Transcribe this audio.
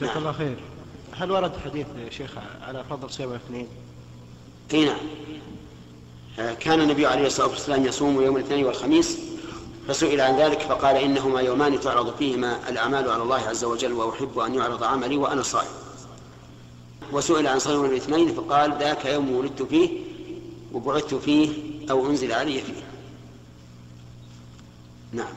جزاك الله خير. نعم. هل ورد حديث يا شيخ على فضل صيام الاثنين؟ إي نعم. آه، كان النبي عليه الصلاة والسلام يصوم يوم الاثنين والخميس فسئل عن ذلك فقال إنهما يومان تعرض فيهما الأعمال على الله عز وجل وأحب أن يعرض عملي وأنا صائم. وسئل عن صوم الاثنين فقال ذاك يوم ولدت فيه وبعثت فيه أو أنزل علي فيه. نعم.